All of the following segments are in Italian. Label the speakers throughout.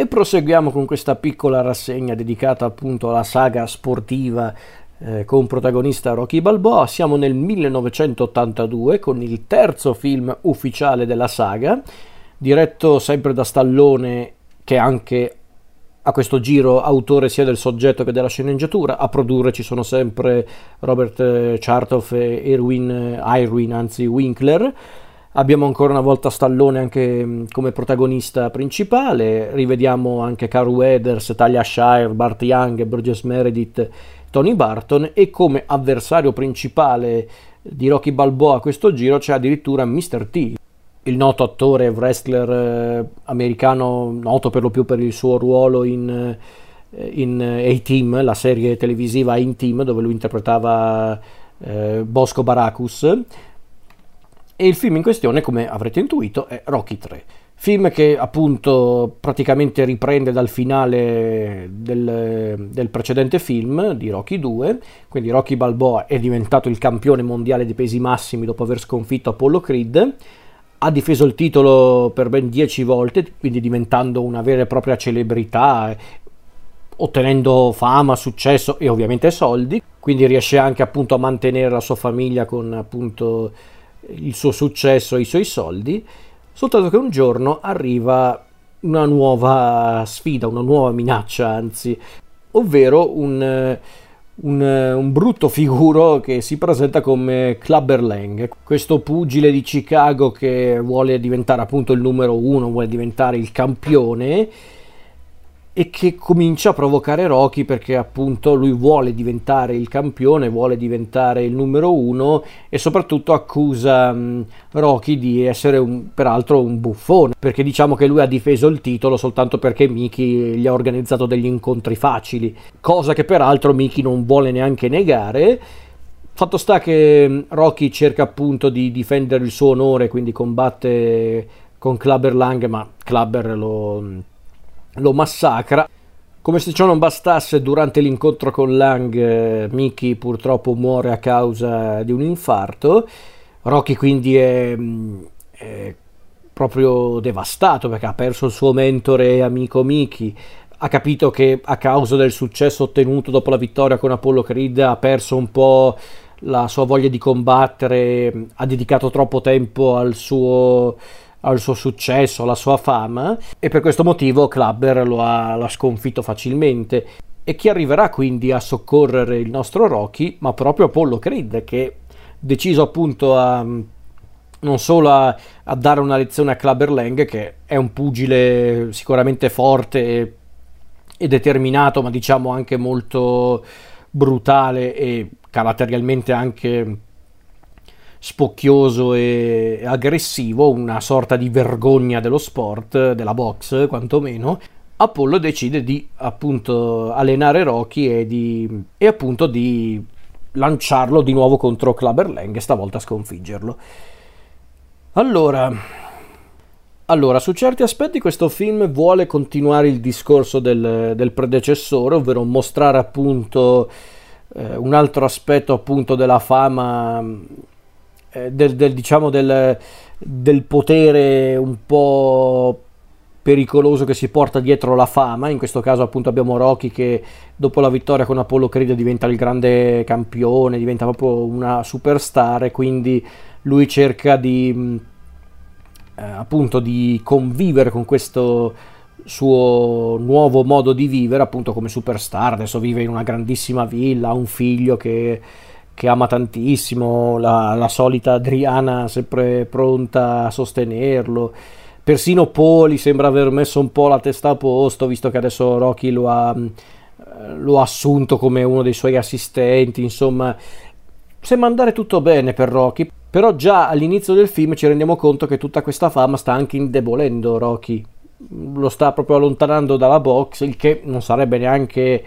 Speaker 1: E proseguiamo con questa piccola rassegna dedicata appunto alla saga sportiva eh, con protagonista Rocky Balboa. Siamo nel 1982 con il terzo film ufficiale della saga, diretto sempre da Stallone che anche a questo giro autore sia del soggetto che della sceneggiatura. A produrre ci sono sempre Robert eh, Chartoff e Irwin, eh, Irwin anzi Winkler. Abbiamo ancora una volta Stallone anche mm, come protagonista principale, rivediamo anche Carl Weathers, Talia Shire, Bart Young, Burgess Meredith, Tony Barton e come avversario principale di Rocky Balboa a questo giro c'è addirittura Mr. T, il noto attore wrestler eh, americano, noto per lo più per il suo ruolo in, eh, in A-Team, la serie televisiva A-Team dove lui interpretava eh, Bosco Baracus e il film in questione, come avrete intuito, è Rocky 3. Film che appunto praticamente riprende dal finale del, del, precedente film di Rocky 2, quindi Rocky Balboa è diventato il campione mondiale dei pesi massimi dopo aver sconfitto Apollo Creed, ha difeso il titolo per ben 10 volte, quindi diventando una vera e propria celebrità, ottenendo fama, successo e ovviamente soldi, quindi riesce anche appunto a mantenere la sua famiglia con appunto il suo successo e i suoi soldi, soltanto che un giorno arriva una nuova sfida, una nuova minaccia, anzi, ovvero un, un, un, brutto figuro che si presenta come Clubber Lang, questo pugile di Chicago che vuole diventare appunto il numero uno, vuole diventare il campione e che comincia a provocare Rocky perché appunto lui vuole diventare il campione, vuole diventare il numero uno e soprattutto accusa um, Rocky di essere un, peraltro un buffone perché diciamo che lui ha difeso il titolo soltanto perché Miki gli ha organizzato degli incontri facili, cosa che peraltro Miki non vuole neanche negare. Fatto sta che Rocky cerca appunto di difendere il suo onore, quindi combatte con Clubber Lang, ma Clubber lo lo massacra. Come se ciò non bastasse, durante l'incontro con Lang, eh, Mickey purtroppo muore a causa di un infarto. Rocky quindi è, mm, è proprio devastato perché ha perso il suo mentore e amico Mickey. Ha capito che a causa del successo ottenuto dopo la vittoria con Apollo Creed ha perso un po' la sua voglia di combattere, ha dedicato troppo tempo al suo al suo successo, alla sua fama e per questo motivo Clubber lo ha, l'ha sconfitto facilmente. E chi arriverà quindi a soccorrere il nostro Rocky, ma proprio Apollo Creed che deciso appunto a non solo a, a, dare una lezione a Clubber Lang, che è un pugile sicuramente forte e, e, determinato, ma diciamo anche molto brutale e caratterialmente anche spocchioso e aggressivo, una sorta di vergogna dello sport, della box quantomeno, Apollo decide di appunto allenare Rocky e, di, e appunto di lanciarlo di nuovo contro Clubber Lang e stavolta sconfiggerlo. Allora, allora, su certi aspetti questo film vuole continuare il discorso del, del predecessore, ovvero mostrare appunto eh, un altro aspetto appunto della fama del, del, diciamo del, del potere un po' pericoloso che si porta dietro la fama. In questo caso, appunto, abbiamo Rocky che dopo la vittoria con Apollo Creed diventa il grande campione, diventa proprio una superstar. E quindi lui cerca di eh, appunto di convivere con questo suo nuovo modo di vivere, appunto come superstar. Adesso vive in una grandissima villa, ha un figlio che che ama tantissimo, la, la solita Adriana sempre pronta a sostenerlo. Persino Poli sembra aver messo un po' la testa a posto, visto che adesso Rocky lo ha, eh, lo ha assunto come uno dei suoi assistenti. Insomma, sembra andare tutto bene per Rocky. Però già all'inizio del film ci rendiamo conto che tutta questa fama sta anche indebolendo Rocky. Lo sta proprio allontanando dalla box, il che non sarebbe neanche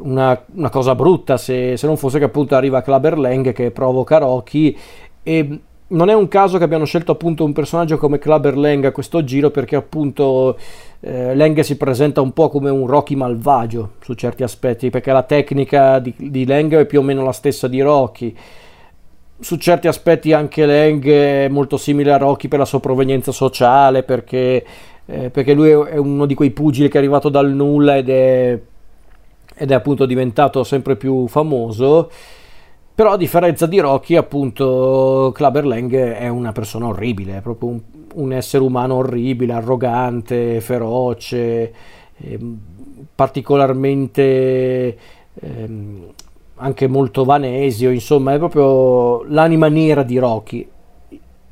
Speaker 1: una, una cosa brutta se, se, non fosse che appunto arriva Clubber Lang che provoca Rocky. E non è un caso che abbiano scelto appunto un personaggio come Clubber Lang a questo giro perché appunto eh, Lang si presenta un po' come un Rocky malvagio su certi aspetti perché la tecnica di, di Lang è più o meno la stessa di Rocky. Su certi aspetti anche Lang è molto simile a Rocky per la sua provenienza sociale perché eh, perché lui è uno di quei pugili che è arrivato dal nulla ed è, ed è appunto diventato sempre più famoso. Però a differenza di Rocky, appunto, Clubber Lang è una persona orribile, è proprio un, un essere umano orribile, arrogante, feroce, eh, particolarmente eh, anche molto vanesio, insomma, è proprio l'anima nera di Rocky.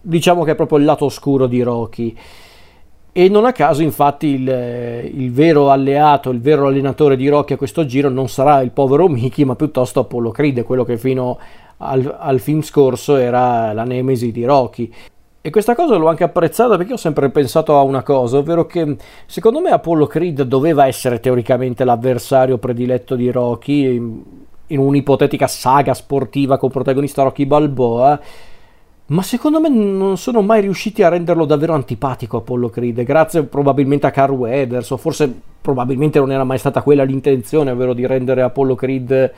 Speaker 1: Diciamo che è proprio il lato oscuro di Rocky. E non a caso, infatti, il, il, vero alleato, il vero allenatore di Rocky a questo giro non sarà il povero Mickey, ma piuttosto Apollo Creed, quello che fino al, al film scorso era la nemesi di Rocky. E questa cosa l'ho anche apprezzata perché ho sempre pensato a una cosa, ovvero che secondo me Apollo Creed doveva essere teoricamente l'avversario prediletto di Rocky in, un'ipotetica saga sportiva con protagonista Rocky Balboa ma secondo me non sono mai riusciti a renderlo davvero antipatico Apollo Creed, grazie probabilmente a Carl Weathers, o forse probabilmente non era mai stata quella l'intenzione, ovvero di rendere Apollo Creed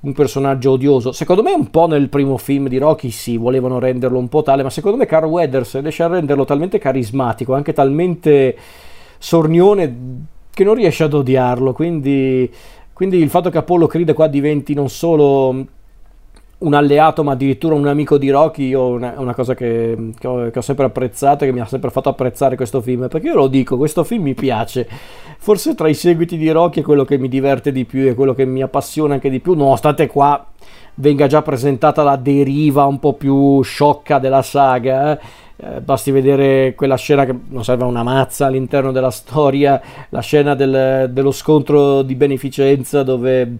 Speaker 1: un personaggio odioso. Secondo me un po' nel primo film di Rocky sì, volevano renderlo un po' tale, ma secondo me Carl Weathers riesce a renderlo talmente carismatico, anche talmente sornione che non riesce ad odiarlo, quindi, quindi il fatto che Apollo Creed qua diventi non solo un alleato, ma addirittura un amico di Rocky, io è una cosa che, che, ho, che, ho, sempre apprezzato e che mi ha sempre fatto apprezzare questo film. Perché io lo dico, questo film mi piace. Forse tra i seguiti di Rocky è quello che mi diverte di più e quello che mi appassiona anche di più, nonostante qua venga già presentata la deriva un po' più sciocca della saga. Eh. Eh, basti vedere quella scena che non serve a una mazza all'interno della storia, la scena del, dello scontro di beneficenza dove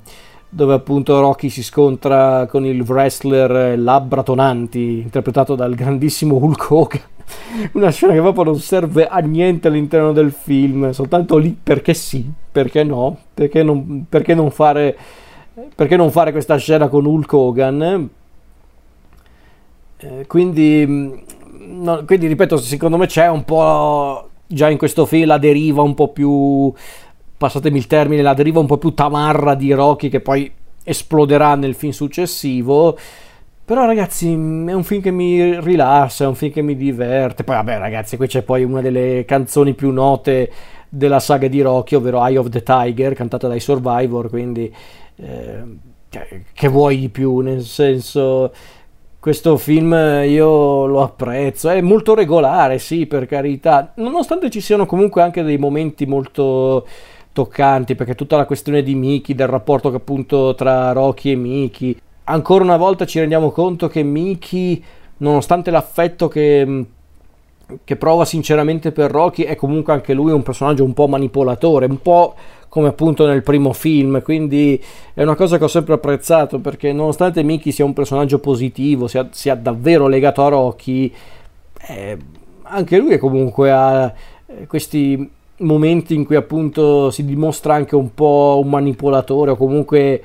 Speaker 1: dove appunto Rocky si scontra con il wrestler Labbra Tonanti, interpretato dal grandissimo Hulk Hogan. Una scena che proprio non serve a niente all'interno del film, soltanto lì perché sì, perché no, perché non, perché non, fare, perché non fare questa scena con Hulk Hogan. Eh, quindi, no, quindi, ripeto, secondo me c'è un po' già in questo film la deriva un po' più passatemi il termine, la deriva un po' più tamarra di Rocky che poi esploderà nel film successivo. Però ragazzi, è un film che mi rilassa, è un film che mi diverte. Poi vabbè ragazzi, qui c'è poi una delle canzoni più note della saga di Rocky, ovvero Eye of the Tiger, cantata dai Survivor, quindi eh, che vuoi di più, nel senso questo film io lo apprezzo, è molto regolare, sì, per carità, nonostante ci siano comunque anche dei momenti molto toccanti perché tutta la questione di Miki, del rapporto che appunto tra Rocky e Miki, ancora una volta ci rendiamo conto che Miki, nonostante l'affetto che, che prova sinceramente per Rocky, è comunque anche lui un personaggio un po' manipolatore, un po' come appunto nel primo film, quindi è una cosa che ho sempre apprezzato perché nonostante Miki sia un personaggio positivo, sia, sia davvero legato a Rocky, eh, anche lui comunque ha eh, questi momenti in cui appunto si dimostra anche un po' un manipolatore o comunque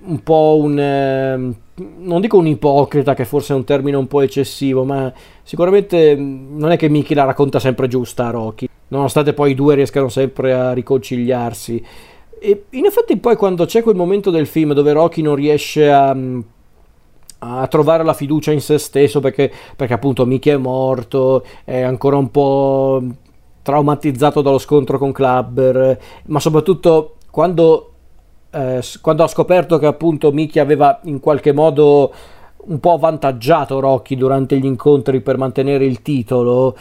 Speaker 1: un po' un eh, non dico un ipocrita che forse è un termine un po' eccessivo ma sicuramente mm, non è che Mickey la racconta sempre giusta a Rocky nonostante poi i due riescano sempre a riconciliarsi. E in effetti poi quando c'è quel momento del film dove Rocky non riesce a mm, a trovare la fiducia in se stesso perché, perché appunto Mickey è morto, è ancora un po' traumatizzato dallo scontro con Clubber, ma soprattutto quando, eh, quando ha scoperto che appunto Mickey aveva in qualche modo un po' avvantaggiato Rocky durante gli incontri per mantenere il titolo,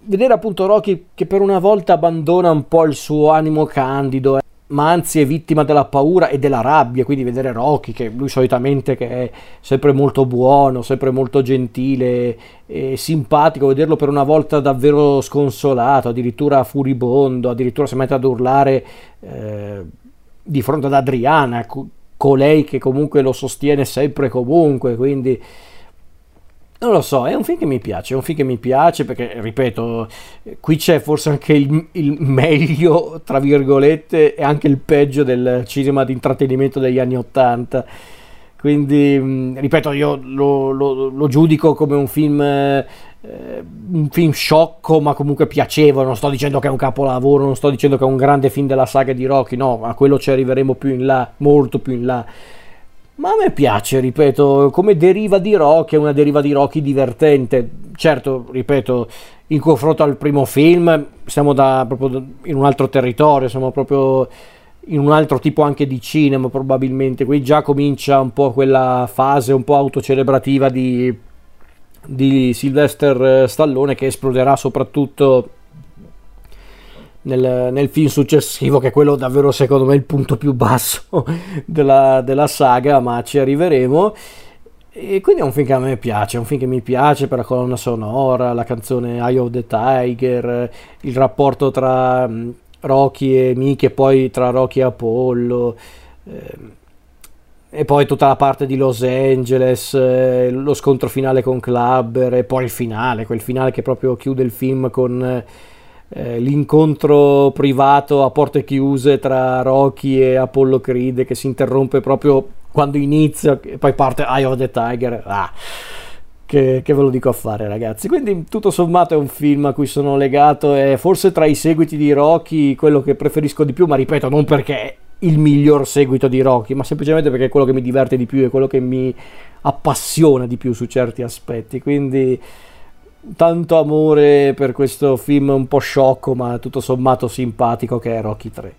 Speaker 1: vedere appunto Rocky che per una volta abbandona un po' il suo animo candido ma anzi è vittima della paura e della rabbia, quindi vedere Rocky, che lui solitamente che è sempre molto buono, sempre molto gentile e simpatico, vederlo per una volta davvero sconsolato, addirittura furibondo, addirittura si mette ad urlare eh, di fronte ad Adriana, colei che comunque lo sostiene sempre e comunque, quindi non lo so, è un film che mi piace, è un film che mi piace perché, ripeto, qui c'è forse anche il, il, meglio, tra virgolette, e anche il peggio del cinema di intrattenimento degli anni Ottanta. Quindi, mm, ripeto, io lo, lo, lo giudico come un film, eh, un film sciocco, ma comunque piacevole. Non sto dicendo che è un capolavoro, non sto dicendo che è un grande film della saga di Rocky, no, a quello ci arriveremo più in là, molto più in là ma a me piace, ripeto, come deriva di Rocky, è una deriva di Rocky divertente. Certo, ripeto, in confronto al primo film siamo da, proprio in un altro territorio, siamo proprio in un altro tipo anche di cinema probabilmente, qui già comincia un po' quella fase un po' autocelebrativa di, di Sylvester Stallone che esploderà soprattutto nel, nel, film successivo, che è quello davvero secondo me il punto più basso della, della saga, ma ci arriveremo. E quindi è un film che a me piace, è un film che mi piace per la colonna sonora, la canzone Eye of the Tiger, il rapporto tra mm, Rocky e Mickey e poi tra Rocky e Apollo. Eh, e poi tutta la parte di Los Angeles, eh, lo scontro finale con Clubber e poi il finale, quel finale che proprio chiude il film con eh, l'incontro privato a porte chiuse tra Rocky e Apollo Creed che si interrompe proprio quando inizia e poi parte Eye of the Tiger. Ah, che, che, ve lo dico a fare ragazzi. Quindi tutto sommato è un film a cui sono legato e forse tra i seguiti di Rocky quello che preferisco di più, ma ripeto non perché è il miglior seguito di Rocky, ma semplicemente perché è quello che mi diverte di più e quello che mi appassiona di più su certi aspetti. Quindi tanto amore per questo film un po' sciocco ma tutto sommato simpatico che è Rocky 3.